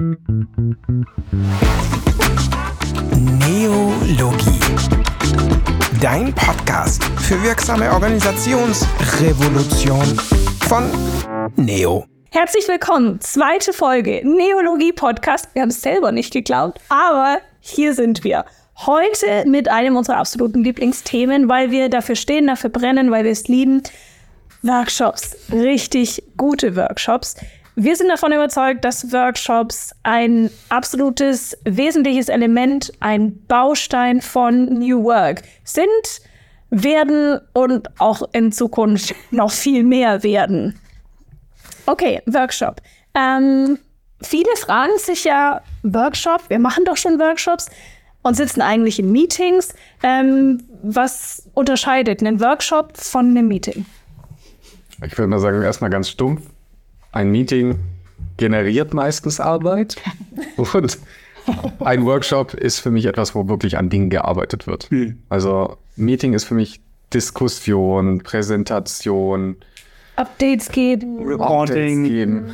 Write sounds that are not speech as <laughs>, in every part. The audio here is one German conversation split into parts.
Neologie. Dein Podcast für wirksame Organisationsrevolution von Neo. Herzlich willkommen, zweite Folge Neologie Podcast. Wir haben es selber nicht geglaubt, aber hier sind wir. Heute mit einem unserer absoluten Lieblingsthemen, weil wir dafür stehen, dafür brennen, weil wir es lieben. Workshops, richtig gute Workshops. Wir sind davon überzeugt, dass Workshops ein absolutes wesentliches Element, ein Baustein von New Work sind, werden und auch in Zukunft <laughs> noch viel mehr werden. Okay, Workshop. Ähm, viele fragen sich ja, Workshop, wir machen doch schon Workshops und sitzen eigentlich in Meetings. Ähm, was unterscheidet einen Workshop von einem Meeting? Ich würde mal sagen, erstmal ganz stumpf ein Meeting generiert meistens Arbeit <laughs> und ein Workshop ist für mich etwas, wo wirklich an Dingen gearbeitet wird. Mhm. Also Meeting ist für mich Diskussion, Präsentation, Updates geben, Reporting. Updates geben.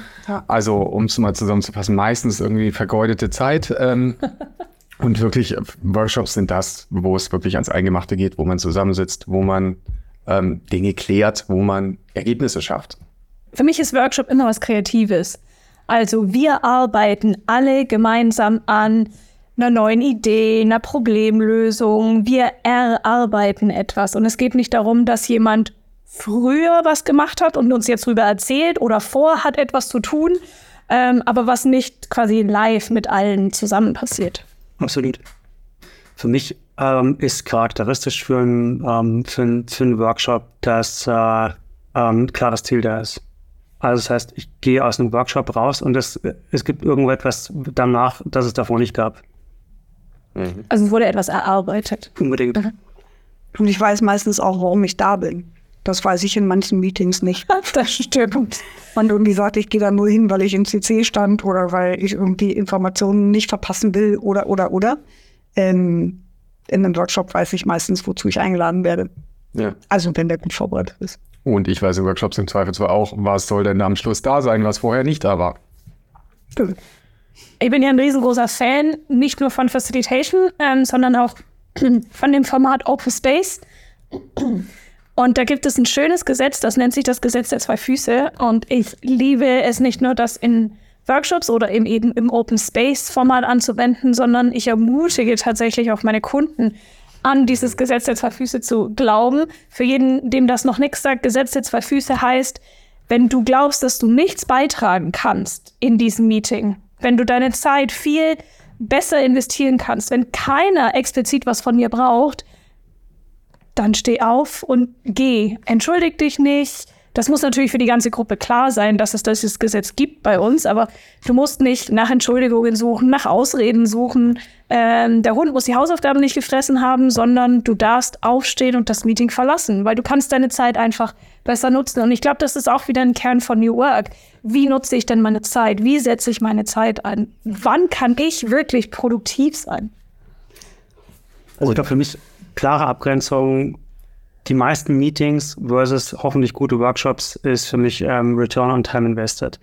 Also um es mal zusammenzufassen, meistens irgendwie vergeudete Zeit. Ähm, <laughs> und wirklich Workshops sind das, wo es wirklich ans Eingemachte geht, wo man zusammensitzt, wo man ähm, Dinge klärt, wo man Ergebnisse schafft. Für mich ist Workshop immer was Kreatives. Also wir arbeiten alle gemeinsam an einer neuen Idee, einer Problemlösung. Wir erarbeiten etwas. Und es geht nicht darum, dass jemand früher was gemacht hat und uns jetzt darüber erzählt oder vorhat, etwas zu tun, ähm, aber was nicht quasi live mit allen zusammen passiert. Absolut. Für mich ähm, ist charakteristisch für, ein, ähm, für, für einen Workshop, dass äh, ähm, klares Ziel da ist. Also das heißt, ich gehe aus einem Workshop raus und es, es gibt irgendetwas danach, das es davor nicht gab. Mhm. Also es wurde etwas erarbeitet. Unbedingt. Mhm. Und ich weiß meistens auch, warum ich da bin. Das weiß ich in manchen Meetings nicht. <laughs> Das stimmt. Man irgendwie sagt, ich gehe da nur hin, weil ich in CC stand oder weil ich irgendwie Informationen nicht verpassen will oder, oder, oder. Ähm, in einem Workshop weiß ich meistens, wozu ich eingeladen werde. Ja. Also wenn der gut vorbereitet ist. Und ich weiß in Workshops im Zweifel zwar auch, was soll denn am Schluss da sein, was vorher nicht da war. Ich bin ja ein riesengroßer Fan, nicht nur von Facilitation, ähm, sondern auch <clears throat> von dem Format Open Space. Und da gibt es ein schönes Gesetz, das nennt sich das Gesetz der zwei Füße. Und ich liebe es nicht nur, das in Workshops oder eben im Open Space Format anzuwenden, sondern ich ermutige tatsächlich auch meine Kunden, an dieses Gesetz der zwei Füße zu glauben. Für jeden, dem das noch nichts sagt, Gesetz der zwei Füße heißt, wenn du glaubst, dass du nichts beitragen kannst in diesem Meeting, wenn du deine Zeit viel besser investieren kannst, wenn keiner explizit was von dir braucht, dann steh auf und geh. Entschuldig dich nicht, das muss natürlich für die ganze Gruppe klar sein, dass es dieses Gesetz gibt bei uns, aber du musst nicht nach Entschuldigungen suchen, nach Ausreden suchen. Ähm, der Hund muss die Hausaufgaben nicht gefressen haben, sondern du darfst aufstehen und das Meeting verlassen, weil du kannst deine Zeit einfach besser nutzen. Und ich glaube, das ist auch wieder ein Kern von New Work. Wie nutze ich denn meine Zeit? Wie setze ich meine Zeit ein? Wann kann ich wirklich produktiv sein? Also ich glaube, für mich klare Abgrenzung die meisten Meetings versus hoffentlich gute Workshops ist für mich ähm, Return on Time Invested.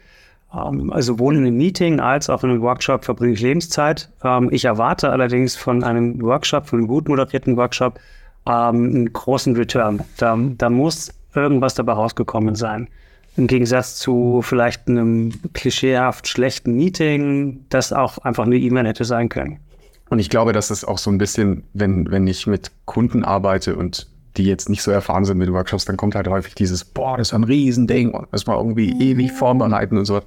Ähm, also sowohl in einem Meeting als auch in einem Workshop verbringe ich Lebenszeit. Ähm, ich erwarte allerdings von einem Workshop, von einem gut moderierten Workshop, ähm, einen großen Return. Da, da muss irgendwas dabei rausgekommen sein. Im Gegensatz zu vielleicht einem klischeehaft schlechten Meeting, das auch einfach eine E-Mail hätte sein können. Und ich glaube, dass es auch so ein bisschen, wenn, wenn ich mit Kunden arbeite und die jetzt nicht so erfahren sind mit Workshops, dann kommt halt häufig dieses, boah, das ist ein Riesending und muss man irgendwie mhm. ewig vorbereiten und so.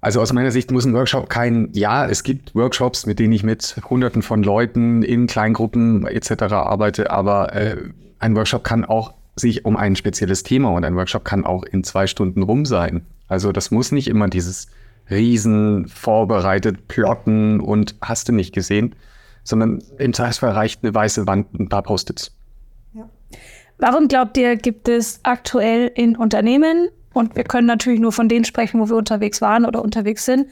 Also aus meiner Sicht muss ein Workshop kein, ja, es gibt Workshops, mit denen ich mit hunderten von Leuten in Kleingruppen etc. arbeite, aber äh, ein Workshop kann auch sich um ein spezielles Thema und ein Workshop kann auch in zwei Stunden rum sein. Also das muss nicht immer dieses riesen vorbereitet plotten und hast du nicht gesehen, sondern im Zweifelsfall reicht eine weiße Wand ein paar Post-its. Warum glaubt ihr, gibt es aktuell in Unternehmen, und wir können natürlich nur von denen sprechen, wo wir unterwegs waren oder unterwegs sind,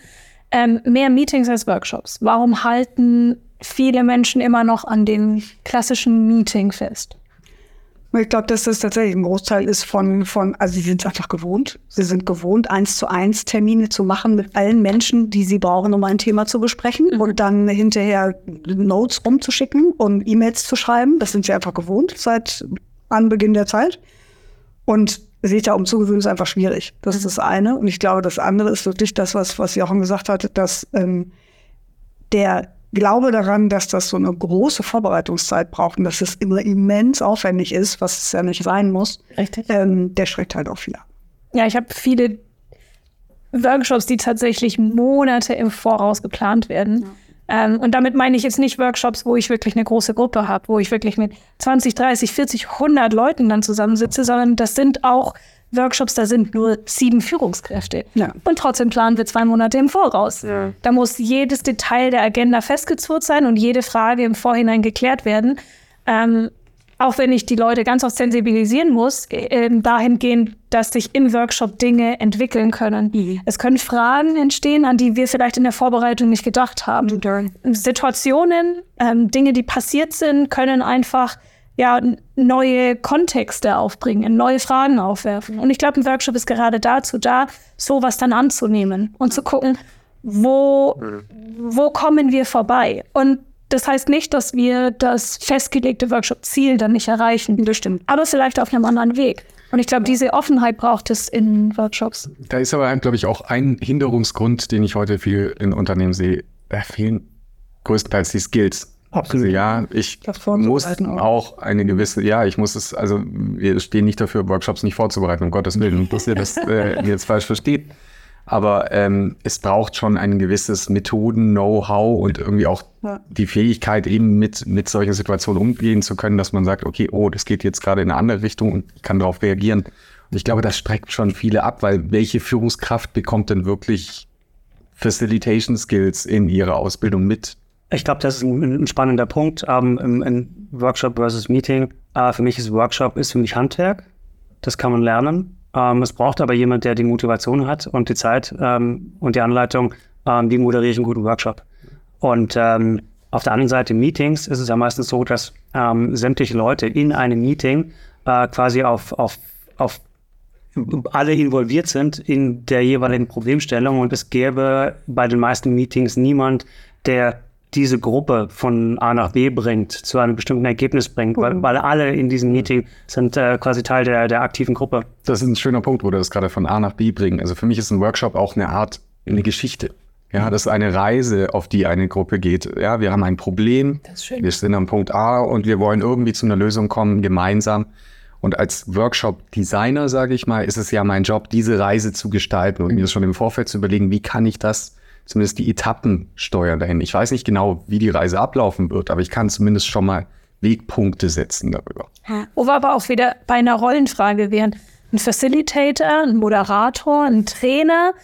ähm, mehr Meetings als Workshops? Warum halten viele Menschen immer noch an dem klassischen Meeting fest? Ich glaube, dass das tatsächlich ein Großteil ist von, von also sie sind es einfach gewohnt. Sie sind gewohnt, eins zu eins Termine zu machen mit allen Menschen, die sie brauchen, um ein Thema zu besprechen mhm. und dann hinterher Notes rumzuschicken und E-Mails zu schreiben. Das sind sie einfach gewohnt seit Anbeginn der Zeit. Und sich da umzugewöhnen, ist einfach schwierig. Das ist das eine. Und ich glaube, das andere ist wirklich das, was, was Jochen gesagt hat, dass ähm, der glaube daran, dass das so eine große Vorbereitungszeit braucht und dass es immer immens aufwendig ist, was es ja nicht sein muss. Richtig. Ähm, der schreckt halt auch viele. Ja, ich habe viele Workshops, die tatsächlich Monate im Voraus geplant werden. Ja. Ähm, und damit meine ich jetzt nicht Workshops, wo ich wirklich eine große Gruppe habe, wo ich wirklich mit 20, 30, 40, 100 Leuten dann zusammensitze, sondern das sind auch Workshops, da sind nur sieben Führungskräfte. Ja. Und trotzdem planen wir zwei Monate im Voraus. Ja. Da muss jedes Detail der Agenda festgezurrt sein und jede Frage im Vorhinein geklärt werden. Ähm, auch wenn ich die Leute ganz oft sensibilisieren muss, äh, dahingehend, dass sich im Workshop Dinge entwickeln können. Mhm. Es können Fragen entstehen, an die wir vielleicht in der Vorbereitung nicht gedacht haben. Mhm. Situationen, ähm, Dinge, die passiert sind, können einfach ja, neue Kontexte aufbringen, neue Fragen aufwerfen. Und ich glaube, ein Workshop ist gerade dazu da, sowas dann anzunehmen und zu gucken, wo, wo kommen wir vorbei? Und das heißt nicht, dass wir das festgelegte Workshop-Ziel dann nicht erreichen. Das stimmt. Aber vielleicht auf einem anderen Weg. Und ich glaube, diese Offenheit braucht es in Workshops. Da ist aber, glaube ich, auch ein Hinderungsgrund, den ich heute viel in Unternehmen sehe. Da fehlen größtenteils die Skills. Absolut. Also ja, ich muss auch eine gewisse, ja, ich muss es, also wir stehen nicht dafür, Workshops nicht vorzubereiten, um Gottes Willen, dass ihr das <laughs> äh, jetzt falsch versteht. Aber ähm, es braucht schon ein gewisses Methoden, Know-how und irgendwie auch ja. die Fähigkeit, eben mit, mit solchen Situationen umgehen zu können, dass man sagt, okay, oh, das geht jetzt gerade in eine andere Richtung und ich kann darauf reagieren. Und ich glaube, das streckt schon viele ab, weil welche Führungskraft bekommt denn wirklich Facilitation Skills in ihrer Ausbildung mit? Ich glaube, das ist ein, ein spannender Punkt. Ähm, im, im, Workshop versus Meeting. Äh, für mich ist Workshop ist für mich Handwerk. Das kann man lernen. Ähm, es braucht aber jemand, der die Motivation hat und die Zeit ähm, und die Anleitung, ähm, wie moderiere ich einen guten Workshop. Und ähm, auf der anderen Seite Meetings ist es ja meistens so, dass ähm, sämtliche Leute in einem Meeting äh, quasi auf, auf, auf alle involviert sind in der jeweiligen Problemstellung und es gäbe bei den meisten Meetings niemand, der diese Gruppe von A nach B bringt, zu einem bestimmten Ergebnis bringt, mhm. weil, weil, alle in diesem Meeting sind äh, quasi Teil der, der aktiven Gruppe. Das ist ein schöner Punkt, wo du das gerade von A nach B bringen. Also für mich ist ein Workshop auch eine Art, eine Geschichte. Ja, das ist eine Reise, auf die eine Gruppe geht. Ja, wir haben ein Problem, wir sind am Punkt A und wir wollen irgendwie zu einer Lösung kommen, gemeinsam. Und als Workshop-Designer, sage ich mal, ist es ja mein Job, diese Reise zu gestalten und mir das schon im Vorfeld zu überlegen, wie kann ich das zumindest die Etappen steuern dahin. Ich weiß nicht genau, wie die Reise ablaufen wird, aber ich kann zumindest schon mal Wegpunkte setzen darüber. Wo wir aber auch wieder bei einer Rollenfrage wären. Ein Facilitator, ein Moderator, ein Trainer.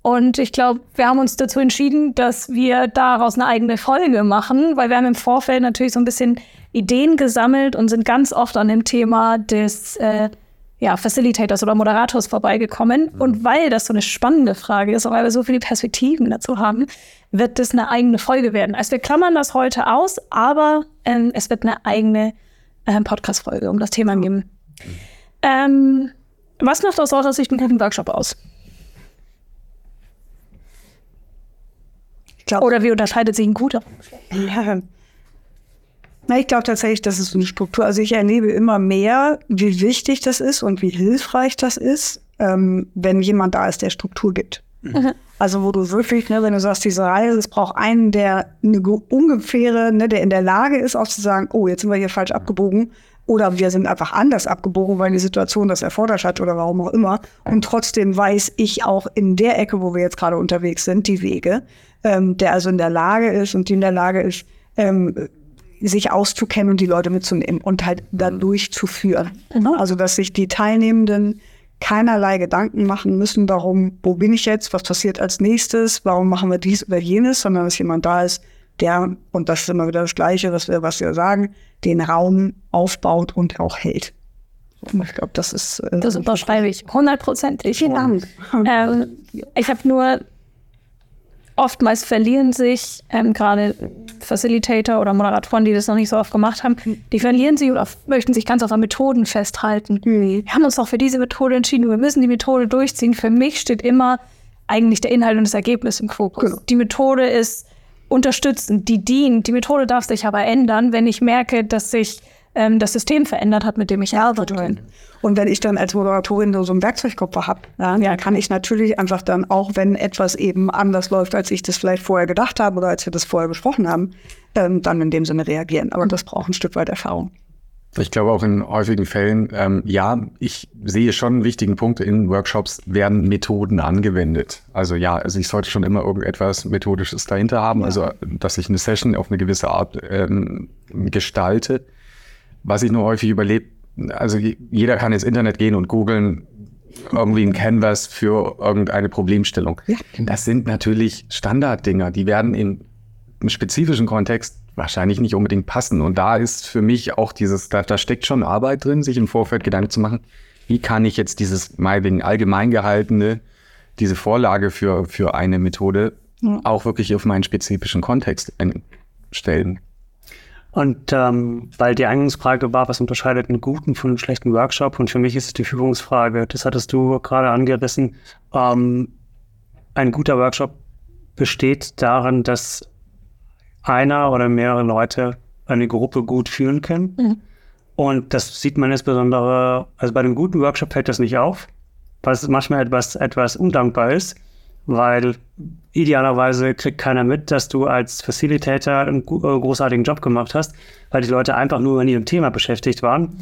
Und ich glaube, wir haben uns dazu entschieden, dass wir daraus eine eigene Folge machen, weil wir haben im Vorfeld natürlich so ein bisschen Ideen gesammelt und sind ganz oft an dem Thema des äh, ja, Facilitators oder Moderators vorbeigekommen. Mhm. Und weil das so eine spannende Frage ist, und weil wir so viele Perspektiven dazu haben, wird das eine eigene Folge werden. Also wir klammern das heute aus, aber ähm, es wird eine eigene ähm, Podcast-Folge um das Thema geben. Mhm. Ähm, was macht aus eurer Sicht einen guten Workshop aus? Glaub, Oder wie unterscheidet sich ein guter? Ja, na, ich glaube tatsächlich, das ist so eine Struktur. Also ich erlebe immer mehr, wie wichtig das ist und wie hilfreich das ist, ähm, wenn jemand da ist, der Struktur gibt. Mhm. <laughs> Also wo du wirklich, ne, wenn du sagst, diese Reise, es braucht einen, der eine ungefähre, ne, der in der Lage ist, auch zu sagen, oh, jetzt sind wir hier falsch abgebogen. Oder wir sind einfach anders abgebogen, weil die Situation das erfordert hat oder warum auch immer. Und trotzdem weiß ich auch in der Ecke, wo wir jetzt gerade unterwegs sind, die Wege, ähm, der also in der Lage ist und die in der Lage ist, ähm, sich auszukennen und die Leute mitzunehmen und halt dann mhm. durchzuführen. Mhm. Also, dass sich die Teilnehmenden keinerlei Gedanken machen müssen darum, wo bin ich jetzt, was passiert als nächstes, warum machen wir dies oder jenes, sondern dass jemand da ist, der, und das ist immer wieder das Gleiche, was wir, was wir sagen, den Raum aufbaut und auch hält. Ich glaube, das ist. Äh, das unterschreibe ich hundertprozentig. Vielen Dank. Ähm, ich habe nur oftmals verlieren sich ähm, gerade Facilitator oder Moderatoren, die das noch nicht so oft gemacht haben, die verlieren sich oder möchten sich ganz auf an Methoden festhalten. Wir haben uns doch für diese Methode entschieden, wir müssen die Methode durchziehen. Für mich steht immer eigentlich der Inhalt und das Ergebnis im Fokus. Genau. Die Methode ist unterstützend, die dient. Die Methode darf sich aber ändern, wenn ich merke, dass sich ähm, das System verändert hat, mit dem ich arbeite. Und wenn ich dann als Moderatorin so einen Werkzeugkoffer habe, ja, dann kann ich natürlich einfach dann, auch wenn etwas eben anders läuft, als ich das vielleicht vorher gedacht habe oder als wir das vorher besprochen haben, ähm, dann in dem Sinne reagieren. Aber das braucht ein Stück weit Erfahrung. Ich glaube auch in häufigen Fällen, ähm, ja, ich sehe schon einen wichtigen Punkt, in Workshops werden Methoden angewendet. Also ja, also ich sollte schon immer irgendetwas Methodisches dahinter haben, also dass ich eine Session auf eine gewisse Art ähm, gestalte. Was ich nur häufig überlebe, also je- jeder kann ins Internet gehen und googeln, irgendwie ein Canvas für irgendeine Problemstellung. Ja. Das sind natürlich Standarddinger, die werden in im spezifischen Kontext wahrscheinlich nicht unbedingt passen. Und da ist für mich auch dieses, da, da steckt schon Arbeit drin, sich im Vorfeld Gedanken zu machen, wie kann ich jetzt dieses meinetwegen allgemein gehaltene, diese Vorlage für, für eine Methode auch wirklich auf meinen spezifischen Kontext stellen. Und ähm, weil die Eingangsfrage war, was unterscheidet einen guten von einem schlechten Workshop? Und für mich ist es die Führungsfrage. Das hattest du gerade angerissen. Ähm, ein guter Workshop besteht darin, dass einer oder mehrere Leute eine Gruppe gut führen können. Und das sieht man insbesondere, also bei einem guten Workshop fällt das nicht auf, was manchmal etwas, etwas undankbar ist, weil idealerweise kriegt keiner mit, dass du als Facilitator einen äh, großartigen Job gemacht hast, weil die Leute einfach nur an ihrem Thema beschäftigt waren.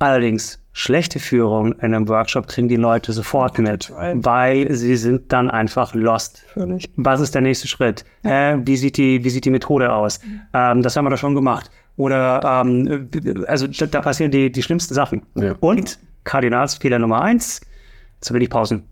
Allerdings, schlechte Führung in einem Workshop kriegen die Leute sofort mit, weil sie sind dann einfach lost. Völlig. Was ist der nächste Schritt? Äh, wie, sieht die, wie sieht die Methode aus? Ähm, das haben wir doch schon gemacht. Oder, ähm, also da da passieren die, die schlimmsten Sachen. Ja. Und Kardinalsfehler Nummer eins, zu wenig Pausen.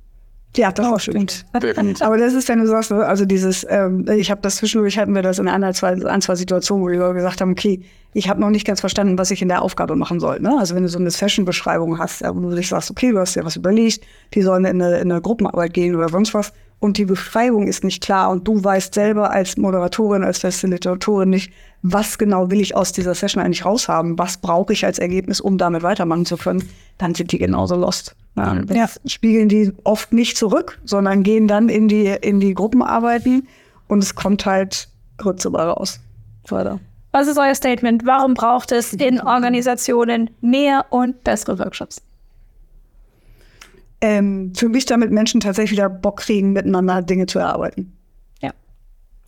Ja, das stimmt. <laughs> Definitiv. Aber das ist, wenn du sagst, also dieses, ähm, ich habe das zwischendurch, hatten wir das in einer, zwei, ein, zwei Situationen, wo wir gesagt haben, okay, ich habe noch nicht ganz verstanden, was ich in der Aufgabe machen soll. Ne? Also wenn du so eine Session-Beschreibung hast, ja, wo du dich sagst, okay, du hast dir was überlegt, die sollen in eine, in eine Gruppenarbeit gehen oder sonst was und die Beschreibung ist nicht klar und du weißt selber als Moderatorin, als Facilitatorin nicht, was genau will ich aus dieser Session eigentlich raushaben, was brauche ich als Ergebnis, um damit weitermachen zu können, dann sind die genauso lost. Ja, das spiegeln die oft nicht zurück, sondern gehen dann in die, in die Gruppenarbeiten und es kommt halt Grütze bei raus. Weiter. Was ist euer Statement? Warum braucht es in Organisationen mehr und bessere Workshops? Ähm, für mich, damit Menschen tatsächlich wieder Bock kriegen, miteinander Dinge zu erarbeiten.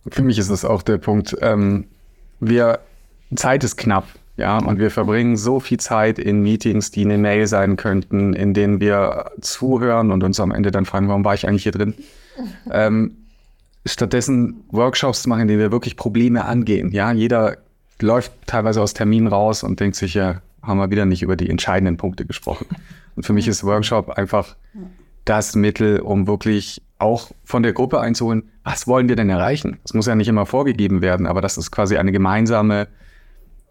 Für mich ist das auch der Punkt. Ähm, wir, Zeit ist knapp, ja, und wir verbringen so viel Zeit in Meetings, die eine Mail sein könnten, in denen wir zuhören und uns am Ende dann fragen, warum war ich eigentlich hier drin? <laughs> ähm, stattdessen Workshops zu machen, in denen wir wirklich Probleme angehen. Ja, jeder läuft teilweise aus Terminen raus und denkt sich, ja, haben wir wieder nicht über die entscheidenden Punkte gesprochen. Und für mich ist Workshop einfach das Mittel, um wirklich auch von der Gruppe einzuholen, was wollen wir denn erreichen? Das muss ja nicht immer vorgegeben werden, aber dass es quasi eine gemeinsame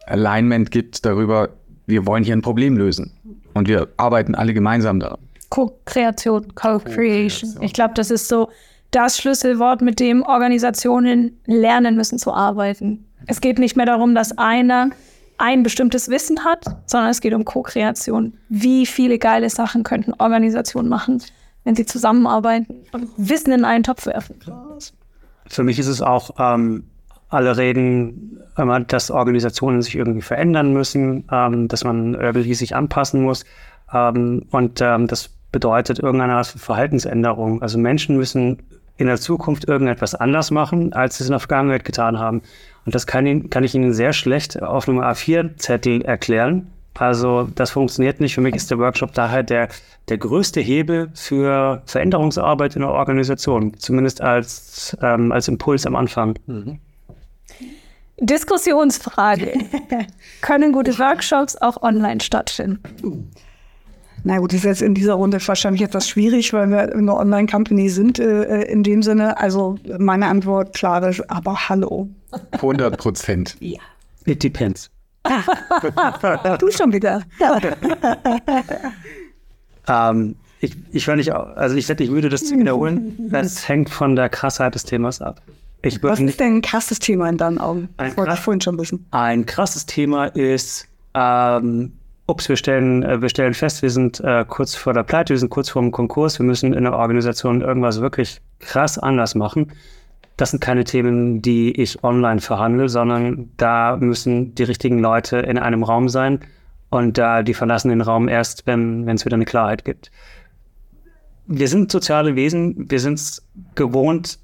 Alignment gibt darüber, wir wollen hier ein Problem lösen. Und wir arbeiten alle gemeinsam daran. Co-Kreation, Co-Creation. Ich glaube, das ist so das Schlüsselwort, mit dem Organisationen lernen müssen zu arbeiten. Es geht nicht mehr darum, dass einer ein bestimmtes Wissen hat, sondern es geht um Co-Kreation. Wie viele geile Sachen könnten Organisationen machen, wenn sie zusammenarbeiten und Wissen in einen Topf werfen? Für mich ist es auch, ähm, alle reden immer, dass Organisationen sich irgendwie verändern müssen, ähm, dass man irgendwie sich anpassen muss. Ähm, und ähm, das bedeutet irgendeine Art von Verhaltensänderung. Also Menschen müssen in der Zukunft irgendetwas anders machen, als sie es in der Vergangenheit getan haben. Und das kann, kann ich Ihnen sehr schlecht auf einem A4-Zettel erklären. Also das funktioniert nicht. Für mich ist der Workshop daher der, der größte Hebel für Veränderungsarbeit in der Organisation, zumindest als, ähm, als Impuls am Anfang. Diskussionsfrage. <laughs> Können gute Workshops auch online stattfinden? Na gut, das ist jetzt in dieser Runde wahrscheinlich etwas schwierig, weil wir eine Online-Company sind äh, in dem Sinne. Also meine Antwort klar ist, aber hallo. 100 Prozent. <laughs> It depends. Du schon wieder. <laughs> Ähm, ich, ich, ich, also ich, ich würde das zu wiederholen. Das hängt von der Krassheit des Themas ab. Ich Was ist denn ein krasses Thema in deinen Augen? Ein wollte ich vorhin schon wissen. Ein krasses Thema ist, ähm, ups, wir stellen, äh, wir stellen fest, wir sind äh, kurz vor der Pleite, wir sind kurz vor dem Konkurs, wir müssen in der Organisation irgendwas wirklich krass anders machen. Das sind keine Themen, die ich online verhandle, sondern da müssen die richtigen Leute in einem Raum sein und da die verlassen den Raum erst, wenn es wieder eine Klarheit gibt. Wir sind soziale Wesen, wir sind es gewohnt,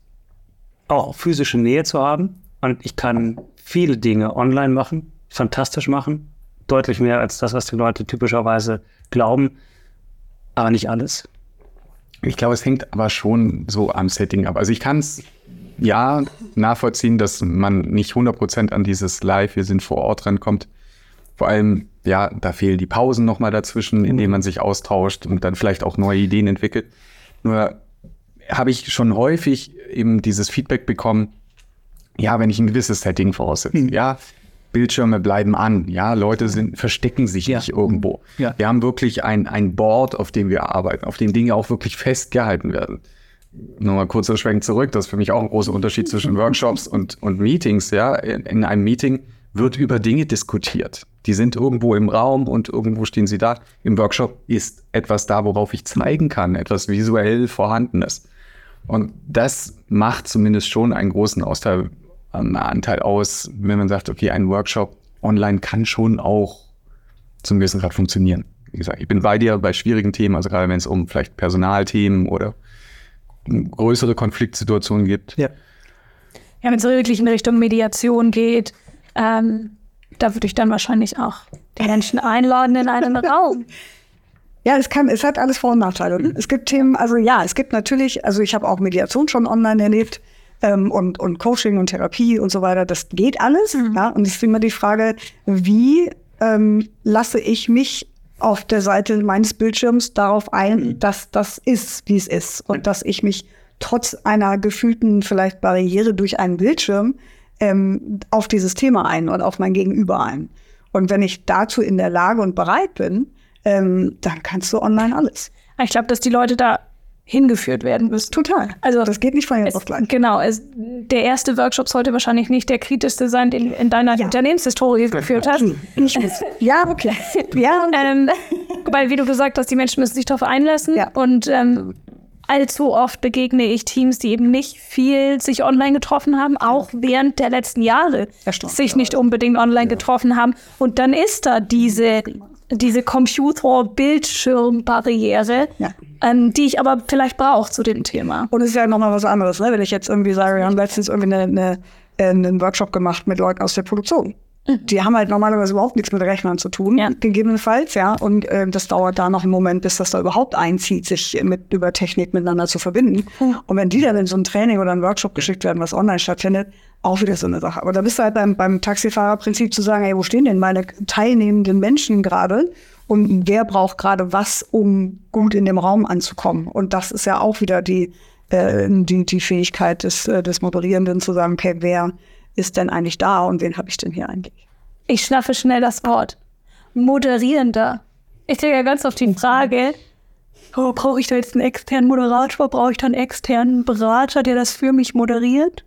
auch physische Nähe zu haben. Und ich kann viele Dinge online machen, fantastisch machen, deutlich mehr als das, was die Leute typischerweise glauben, aber nicht alles. Ich glaube, es hängt aber schon so am Setting ab. Also ich kann es ja nachvollziehen, dass man nicht 100% an dieses Live, wir sind vor Ort rankommt. Vor allem, ja, da fehlen die Pausen nochmal dazwischen, in denen man sich austauscht und dann vielleicht auch neue Ideen entwickelt. Nur habe ich schon häufig eben dieses Feedback bekommen, ja, wenn ich ein gewisses Setting voraussetze, ja, Bildschirme bleiben an, ja, Leute sind, verstecken sich Ja. nicht irgendwo. Ja. Wir haben wirklich ein, ein Board, auf dem wir arbeiten, auf dem Dinge auch wirklich festgehalten werden. Nochmal kurzer Schwenk zurück, das ist für mich auch ein großer Unterschied zwischen <laughs> Workshops und, und Meetings, ja. In, in einem Meeting wird über Dinge diskutiert. Die sind irgendwo im Raum und irgendwo stehen sie da. Im Workshop ist etwas da, worauf ich zeigen kann, etwas visuell Vorhandenes. Und das macht zumindest schon einen großen Austeil, ähm, Anteil aus, wenn man sagt, okay, ein Workshop online kann schon auch zum gewissen Grad funktionieren. Wie gesagt, ich bin bei dir bei schwierigen Themen, also gerade wenn es um vielleicht Personalthemen oder größere Konfliktsituationen gibt. Ja. Ja, wenn es wirklich in Richtung Mediation geht, ähm, da würde ich dann wahrscheinlich auch die Menschen einladen in einen Raum. <laughs> Ja, es kann, es hat alles Vor- und Nachteile. Mhm. Es gibt Themen, also ja, es gibt natürlich, also ich habe auch Mediation schon online erlebt ähm, und, und Coaching und Therapie und so weiter. Das geht alles. Mhm. Ja, und es ist immer die Frage, wie ähm, lasse ich mich auf der Seite meines Bildschirms darauf ein, Mhm. dass das ist, wie es ist und dass ich mich trotz einer gefühlten vielleicht Barriere durch einen Bildschirm ähm, auf dieses Thema ein und auf mein Gegenüber ein. Und wenn ich dazu in der Lage und bereit bin, ähm, dann kannst du online alles. Ich glaube, dass die Leute da hingeführt werden müssen. Total. Also das geht nicht von jetzt Es, auf gleich. genau, es, der erste Workshop sollte wahrscheinlich nicht der kritischste sein, den du in deiner Ja. Unternehmenshistorie geführt hast. Ja, okay. <laughs> Ja, ähm, weil, wie du gesagt hast, die Menschen müssen sich darauf einlassen. Ja. Und ähm, allzu oft begegne ich Teams, die eben nicht viel sich online getroffen haben, auch während der letzten Jahre sich nicht unbedingt online getroffen haben. Und dann ist da diese, diese Computer-Bildschirmbarriere, Ja. ähm, die ich aber vielleicht brauche zu dem Thema. Und es ist ja nochmal was anderes, ne? wenn ich jetzt irgendwie sage, wir haben letztens irgendwie eine, eine, äh, einen Workshop gemacht mit Leuten aus der Produktion. Die haben halt normalerweise überhaupt nichts mit Rechnern zu tun, Ja. gegebenenfalls, ja. Und äh, das dauert da noch einen Moment, bis das da überhaupt einzieht, sich mit über Technik miteinander zu verbinden. Und wenn die dann in so ein Training oder einen Workshop geschickt werden, was online stattfindet, auch wieder so eine Sache. Aber da bist du halt beim, beim Taxifahrerprinzip zu sagen, ey, wo stehen denn meine teilnehmenden Menschen gerade? Und wer braucht gerade was, um gut in dem Raum anzukommen? Und das ist ja auch wieder die, äh, die, die Fähigkeit des, äh, des Moderierenden zu sagen, okay, wer ist denn eigentlich da und wen habe ich denn hier eigentlich? Ich schnaffe schnell das Wort. Moderierender. Ich kriege ja ganz oft die Frage, oh, brauche ich da jetzt einen externen Moderator? Brauche ich da einen externen Berater, der das für mich moderiert?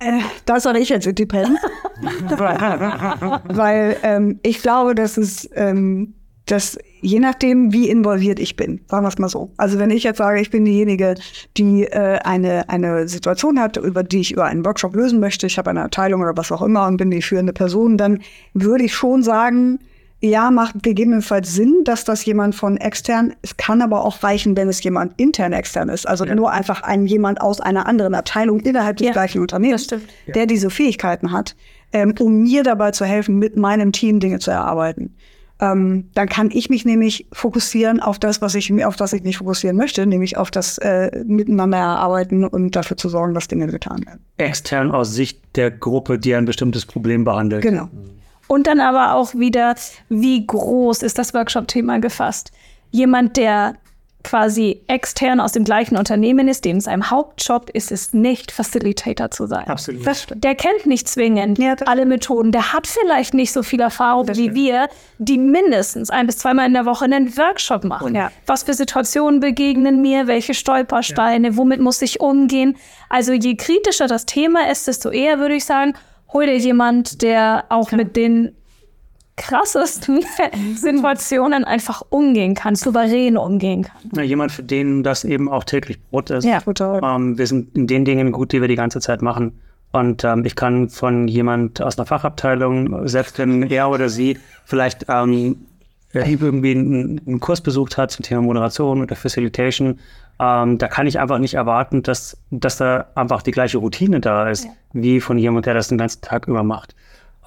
Äh, da soll ich jetzt independent. <laughs> Weil ähm, ich glaube, dass es, ähm, dass je nachdem, wie involviert ich bin, sagen wir es mal so. Also wenn ich jetzt sage, ich bin diejenige, die äh, eine, eine Situation hat, über die ich über einen Workshop lösen möchte, ich habe eine Abteilung oder was auch immer und bin die führende Person, dann würde ich schon sagen, ja, macht gegebenenfalls Sinn, dass das jemand von extern, es kann aber auch reichen, wenn es jemand intern extern ist. Also nur einfach ein jemand aus einer anderen Abteilung innerhalb des Ja, gleichen Unternehmens, der diese Fähigkeiten hat, ähm, um mir dabei zu helfen, mit meinem Team Dinge zu erarbeiten. Ähm, dann kann ich mich nämlich fokussieren auf das, was ich auf das ich mich fokussieren möchte, nämlich auf das äh, Miteinander erarbeiten und dafür zu sorgen, dass Dinge getan werden. Extern aus Sicht der Gruppe, die ein bestimmtes Problem behandelt. Genau. Und dann aber auch wieder, wie groß ist das Workshop-Thema gefasst? Jemand, der quasi extern aus dem gleichen Unternehmen ist, dem sein Hauptjob ist es nicht, Facilitator zu sein. Absolut. Der kennt nicht zwingend Ja, das- alle Methoden. Der hat vielleicht nicht so viel Erfahrung wie wir, die mindestens ein bis zweimal in der Woche einen Workshop machen. Ja. Was für Situationen begegnen mir, welche Stolpersteine, womit muss ich umgehen? Also je kritischer das Thema ist, desto eher würde ich sagen, hol dir jemand, der auch mit den krassesten <laughs> Situationen einfach umgehen kann, souverän umgehen kann. Ja, jemand, für den das eben auch täglich Brot ist. Ja. Total. Ähm, wir sind in den Dingen gut, die wir die ganze Zeit machen. Und ähm, ich kann von jemand aus einer Fachabteilung, selbst wenn er oder sie vielleicht ähm, irgendwie einen, einen Kurs besucht hat zum Thema Moderation oder Facilitation, ähm, da kann ich einfach nicht erwarten, dass, dass da einfach die gleiche Routine da ist, wie von jemand, der das den ganzen Tag über macht.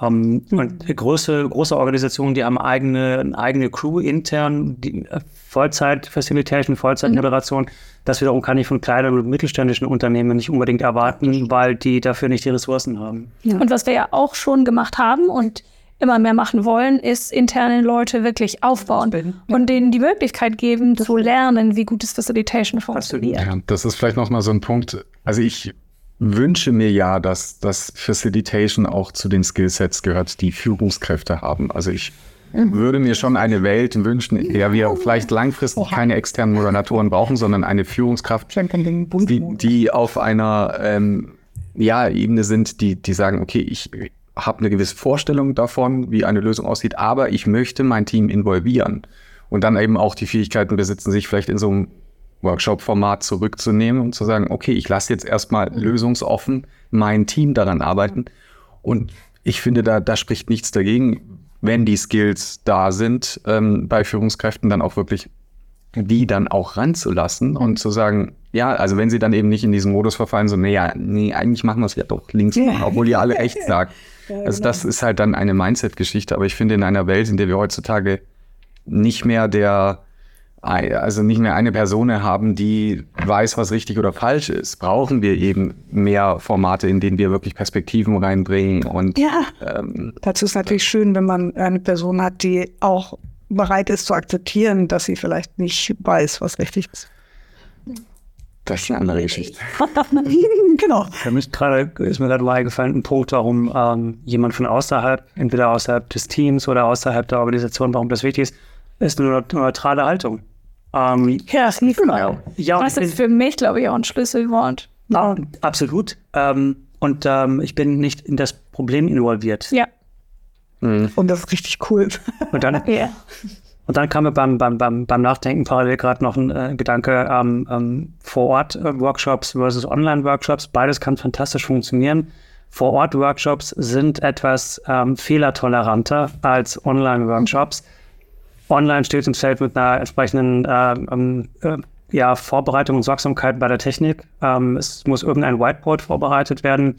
Ähm, Und große, große Organisationen, die haben eigene, eine eigene Crew intern, die äh, Vollzeit Facilitation, Vollzeit Moderation. Das wiederum kann ich von kleinen und mittelständischen Unternehmen nicht unbedingt erwarten, weil die dafür nicht die Ressourcen haben. Und was wir ja auch schon gemacht haben und immer mehr machen wollen, ist interne Leute wirklich aufbauen und denen die Möglichkeit geben, zu lernen, wie gutes Facilitation funktioniert. Ja, das ist vielleicht nochmal so ein Punkt. Also ich wünsche mir ja, dass das Facilitation auch zu den Skillsets gehört, die Führungskräfte haben. Also ich würde mir schon eine Welt wünschen, in der wir vielleicht langfristig keine externen Moderatoren brauchen, sondern eine Führungskraft, die, die auf einer ähm, ja, Ebene sind, die, die sagen, okay, ich habe eine gewisse Vorstellung davon, wie eine Lösung aussieht, aber ich möchte mein Team involvieren und dann eben auch die Fähigkeiten besitzen, sich vielleicht in so einem Workshop-Format zurückzunehmen und zu sagen, okay, ich lasse jetzt erstmal lösungsoffen mein Team daran arbeiten. Und ich finde, da, da spricht nichts dagegen, wenn die Skills da sind, ähm, bei Führungskräften dann auch wirklich die dann auch ranzulassen und zu sagen, ja, also wenn sie dann eben nicht in diesen Modus verfallen, so, nee, ja, nee, eigentlich machen wir es ja doch links, obwohl ihr alle rechts <laughs> sagt. Also das ist halt dann eine Mindset-Geschichte, aber ich finde in einer Welt, in der wir heutzutage nicht mehr der, also nicht mehr eine Person haben, die weiß, was richtig oder falsch ist, brauchen wir eben mehr Formate, in denen wir wirklich Perspektiven reinbringen und Ja. ähm, Dazu ist natürlich schön, wenn man eine Person hat, die auch bereit ist zu akzeptieren, dass sie vielleicht nicht weiß, was richtig ist. das ist eine andere Geschichte. <laughs> genau. Für mich gerade ist mir gerade eingefallen, ein Punkt, warum ähm, jemand von außerhalb, entweder außerhalb des Teams oder außerhalb der Organisation, warum das wichtig ist, ist eine neu- neutrale Haltung. Ähm, Ja, genau. ja, Das ist für mich, glaube ich, auch ein Schlüsselwort. Ja, absolut. Ähm, und ähm, ich bin nicht in das Problem involviert. Ja. Und das ist richtig cool. Und dann, <laughs> Ja. und dann kam mir beim, beim, beim, beim Nachdenken parallel gerade noch ein äh, Gedanke, ähm, ähm, Vor-Ort-Workshops versus Online-Workshops. Beides kann fantastisch funktionieren. Vor-Ort-Workshops sind etwas ähm, fehlertoleranter als Online-Workshops. Online steht und fällt mit einer entsprechenden ähm, ähm, äh, ja, Vorbereitung und Sorgsamkeit bei der Technik. Ähm, es muss irgendein Whiteboard vorbereitet werden.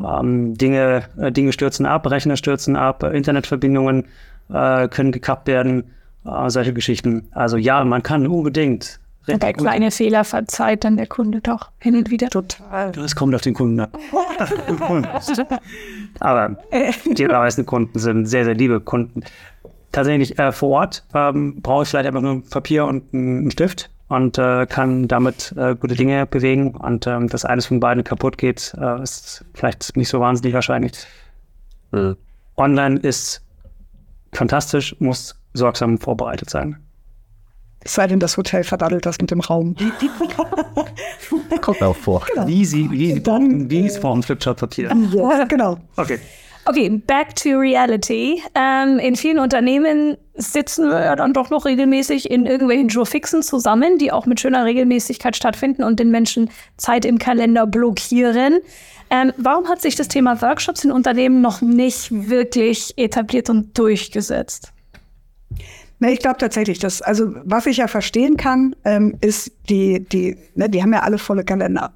Ähm, Dinge, äh, Dinge stürzen ab, Rechner stürzen ab, äh, Internetverbindungen äh, können gekappt werden, äh, solche Geschichten. Also ja, man kann unbedingt. Und bei kleine Fehler verzeiht dann der Kunde doch hin und wieder. Total. Es kommt auf den Kunden ab. <laughs> Aber <laughs> die meisten Kunden sind sehr, sehr liebe Kunden. Tatsächlich äh, vor Ort ähm, brauche ich vielleicht einfach nur ein Papier und einen Stift und äh, kann damit äh, gute Dinge bewegen. Und ähm, dass eines von beiden kaputt geht, äh, ist vielleicht nicht so wahnsinnig wahrscheinlich. Online ist fantastisch, muss sorgsam vorbereitet sein. Es sei denn, das Hotel verdaddelt das mit dem Raum. Kommt auch vor. Wie sie, wie, Dann, wie ist vor dem Flipchart-Papier? Ja, genau. Okay. Okay, back to reality. Ähm, in vielen Unternehmen sitzen wir ja dann doch noch regelmäßig in irgendwelchen Jurfixen zusammen, die auch mit schöner Regelmäßigkeit stattfinden und den Menschen Zeit im Kalender blockieren. Ähm, warum hat sich das Thema Workshops in Unternehmen noch nicht wirklich etabliert und durchgesetzt? Ne, ich glaube tatsächlich, dass, also was ich ja verstehen kann, ähm, ist, die, die, ne, die haben ja alle volle Kalender.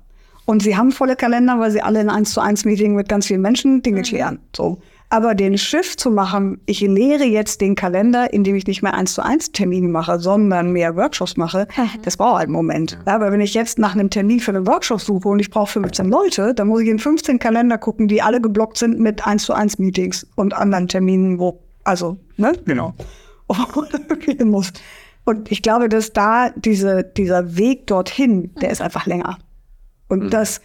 Und sie haben volle Kalender, weil sie alle in 1 zu 1 Meeting mit ganz vielen Menschen Dinge klären. So. Aber den Shift zu machen, ich leere jetzt den Kalender, indem ich nicht mehr 1 zu 1 Termine mache, sondern mehr Workshops mache, <laughs> das braucht halt einen Moment. Ja, aber wenn ich jetzt nach einem Termin für einen Workshop suche und ich brauche 15 Leute, dann muss ich in 15 Kalender gucken, die alle geblockt sind mit 1 zu 1 Meetings und anderen Terminen, wo, also, ne? Genau. <laughs> gehen muss. Und ich glaube, dass da diese, dieser Weg dorthin, der ist einfach länger. Und Mhm. das,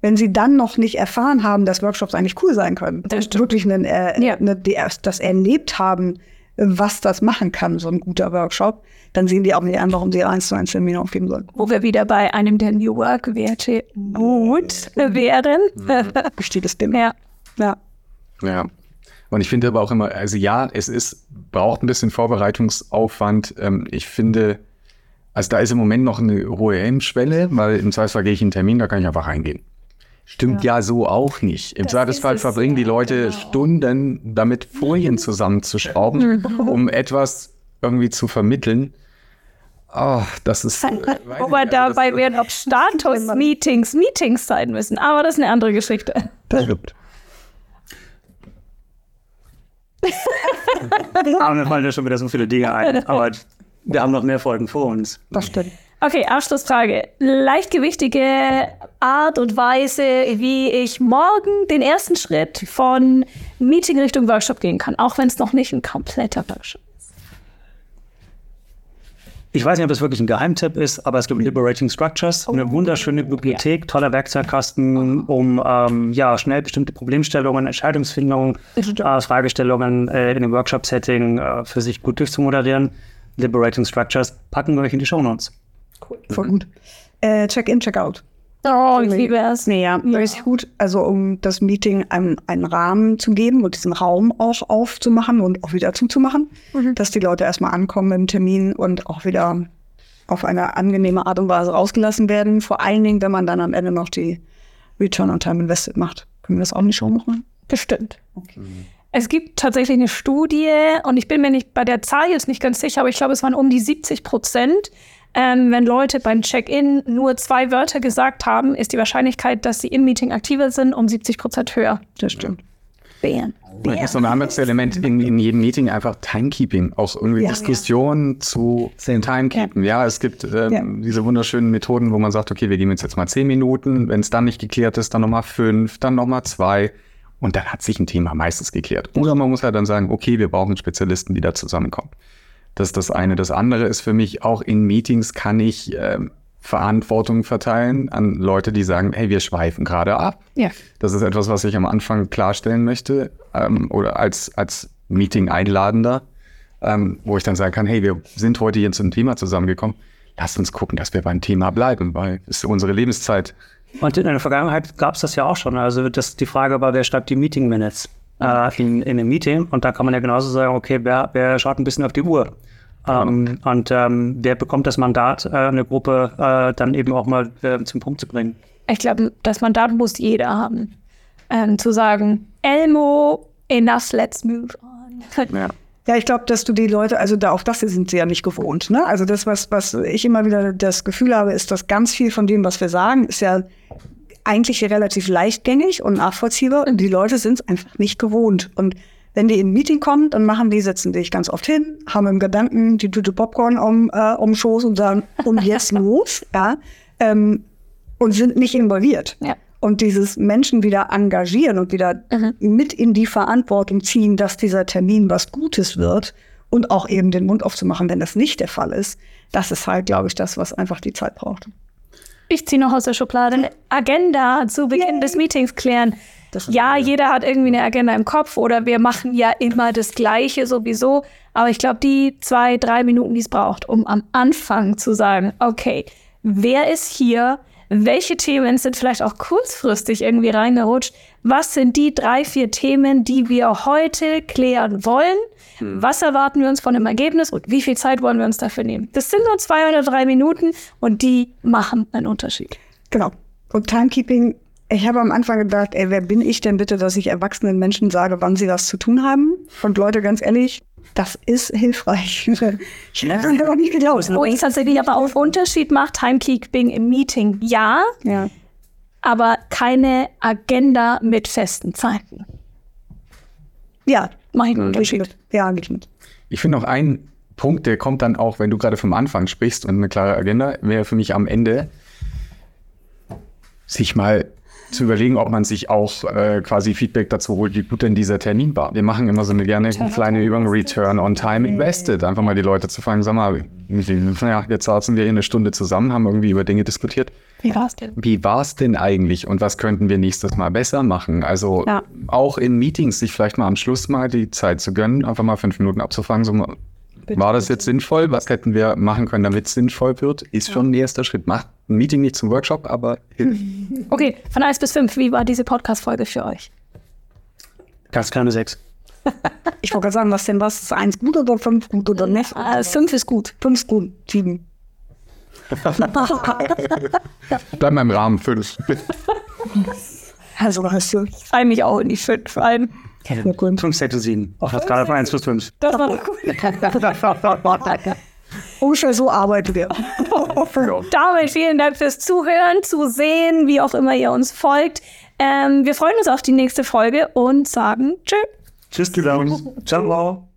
wenn sie dann noch nicht erfahren haben, dass Workshops eigentlich cool sein können, Das und wirklich einen, äh, Ja. eine, die erst das erlebt haben, was das machen kann, so ein guter Workshop, dann sehen die auch nicht an, warum sie eins zu eins Termine aufgeben sollen. Wo wir wieder bei einem der New Work-Werte gut wären. Besteht es dem. ja. Ja. Ja. Und ich finde aber auch immer, also ja, es ist, braucht ein bisschen Vorbereitungsaufwand. Ähm, ich finde, also da ist im Moment noch eine hohe Hemmschwelle, weil im Zweifelsfall gehe ich in einen Termin, da kann ich einfach reingehen. Stimmt ja, so auch nicht. Im Zweifelsfall verbringen die ja, Leute genau. Stunden damit, Folien zusammenzuschrauben, um etwas irgendwie zu vermitteln. Oh, das ist. äh, weiß Wo ich wir nicht, dabei also wären, ob <laughs> Status-Meetings Meetings sein müssen. Aber das ist eine andere Geschichte. Das stimmt. Aber <laughs> mir fallen ja schon wieder so viele Dinge ein. Aber wir haben noch mehr Folgen vor uns. Das stimmt. Okay, Abschlussfrage. Leichtgewichtige Art und Weise, wie ich morgen den ersten Schritt von Meeting Richtung Workshop gehen kann, auch wenn es noch nicht ein kompletter Workshop ist. Ich weiß nicht, ob das wirklich ein Geheimtipp ist, aber es gibt Liberating Structures, eine wunderschöne Bibliothek, toller Werkzeugkasten, um ähm, ja, schnell bestimmte Problemstellungen, Entscheidungsfindungen, äh, Fragestellungen äh, in einem Workshop-Setting äh, für sich gut durchzumoderieren. Liberating Structures packen wir euch in die Shownotes. Voll gut. Äh, Check-in, Check-out. Oh, ich liebe es. Nee, ja, richtig gut. Also um das Meeting einen, einen Rahmen zu geben und diesen Raum auch aufzumachen und auch wieder zuzumachen, dass die Leute erstmal ankommen im Termin und auch wieder auf eine angenehme Art und Weise rausgelassen werden. Vor allen Dingen, wenn man dann am Ende noch die Return on Time Invested macht. Können wir das auch nicht schon machen? Bestimmt. Es gibt tatsächlich eine Studie, und ich bin mir nicht bei der Zahl jetzt nicht ganz sicher, aber ich glaube, es waren um die 70 Prozent. Ähm, wenn Leute beim Check-in nur zwei Wörter gesagt haben, ist die Wahrscheinlichkeit, dass sie im Meeting aktiver sind, um 70 Prozent höher. Das stimmt. Bam. Das ist so ein anderes Element in, in jedem Meeting einfach Timekeeping, auch irgendwie Ja. Diskussionen zu Timekeeping. Ja, es gibt ähm, Ja. diese wunderschönen Methoden, wo man sagt, okay, wir geben jetzt jetzt mal zehn Minuten, wenn es dann nicht geklärt ist, dann nochmal fünf, dann nochmal zwei und dann hat sich ein Thema meistens geklärt. Oder man muss halt dann sagen, okay, wir brauchen Spezialisten, die da zusammenkommen. Das ist das eine. Das andere ist für mich, auch in Meetings kann ich ähm, Verantwortung verteilen an Leute, die sagen, hey, wir schweifen gerade ab. Ja. Das ist etwas, was ich am Anfang klarstellen möchte ähm, oder als, als Meeting-Einladender, ähm, wo ich dann sagen kann, hey, wir sind heute hier zum Thema zusammengekommen. Lasst uns gucken, dass wir beim Thema bleiben, weil es ist unsere Lebenszeit. Und in der Vergangenheit gab es das ja auch schon. Also das, die Frage war, wer schreibt die Meeting Minutes äh, in, in einem Meeting? Und da kann man ja genauso sagen, okay, wer, wer schaut ein bisschen auf die Uhr? Ähm, und ähm, wer bekommt das Mandat, äh, eine Gruppe äh, dann eben auch mal äh, zum Punkt zu bringen? Ich glaube, das Mandat muss jeder haben. Ähm, zu sagen, Elmo, enough, let's move on. Ja. Ja, ich glaube, dass du die Leute, also da auch das sind sie ja nicht gewohnt. Ne? Also das, was, was ich immer wieder das Gefühl habe, ist, dass ganz viel von dem, was wir sagen, ist ja eigentlich relativ leichtgängig und nachvollziehbar und die Leute sind es einfach nicht gewohnt. Und wenn die in ein Meeting kommen, dann machen die, setzen dich ganz oft hin, haben im Gedanken die Tüte Popcorn um, äh, um Schoß und sagen, und jetzt <laughs> los, ja, ähm, und sind nicht involviert. Ja. Und dieses Menschen wieder engagieren und wieder mit in die Verantwortung ziehen, dass dieser Termin was Gutes wird und auch eben den Mund aufzumachen, wenn das nicht der Fall ist, das ist halt, glaube ich, das, was einfach die Zeit braucht. Ich ziehe noch aus der Schublade eine Agenda zu Beginn des Meetings klären. Ja, jeder hat irgendwie eine Agenda im Kopf oder wir machen ja immer das Gleiche sowieso. Aber ich glaube, die zwei, drei Minuten, die es braucht, um am Anfang zu sagen, okay, wer ist hier? Welche Themen sind vielleicht auch kurzfristig irgendwie reingerutscht? Was sind die drei, vier Themen, die wir heute klären wollen? Was erwarten wir uns von dem Ergebnis und wie viel Zeit wollen wir uns dafür nehmen? Das sind nur zwei oder drei Minuten und die machen einen Unterschied. Genau. Und Timekeeping, ich habe am Anfang gedacht, ey, wer bin ich denn bitte, dass ich erwachsenen Menschen sage, wann sie was zu tun haben? Und Leute, ganz ehrlich, das ist hilfreich. Ich das auch nicht geglaubt. Wo ich tatsächlich aber auch Unterschied macht, Timekeeping im Meeting, ja, Ja. aber keine Agenda mit festen Zeiten. Ja, ich Unterschied. mit. Ja, ich mit. Ich finde noch einen Punkt, der kommt dann auch, wenn du gerade vom Anfang sprichst und eine klare Agenda, wäre für mich am Ende, sich mal zu überlegen, ob man sich auch äh, quasi Feedback dazu holt, wie gut denn dieser Termin war. Wir machen immer so eine gerne kleine Übung Return on Time Invested. Einfach mal die Leute zu fragen, sag mal, ja, jetzt saßen wir hier eine Stunde zusammen, haben irgendwie über Dinge diskutiert. Wie war's denn? Wie war es denn eigentlich und was könnten wir nächstes Mal besser machen? Also Ja. auch in Meetings sich vielleicht mal am Schluss mal die Zeit zu gönnen, einfach mal fünf Minuten abzufragen, so mal, war das jetzt sinnvoll? Was hätten wir machen können, damit es sinnvoll wird? Ist schon ein erster Schritt. Macht ein Meeting nicht zum Workshop, aber hilft. <laughs> Okay, von 1 bis 5, wie war diese Podcast-Folge für euch? Ganz kleine sechs. <laughs> Ich wollte gerade sagen, was denn was? Ist eins gut oder fünf gut oder nicht? Äh, 5 ist gut. Fünf ist gut, sieben. <laughs> Bleib mal im Rahmen, fünf. Also hast du. Freue mich auch in die 5 ein. Ja, gut. Fünf, sieben. Auf der Skala von eins bis fünf. Das war doch gut. <laughs> Ungefähr so arbeitet ihr. <laughs> Damit vielen Dank fürs Zuhören, zu sehen, wie auch immer ihr uns folgt. Ähm, wir freuen uns auf die nächste Folge und sagen Tschüss. Tschüss, <laughs> die Ciao.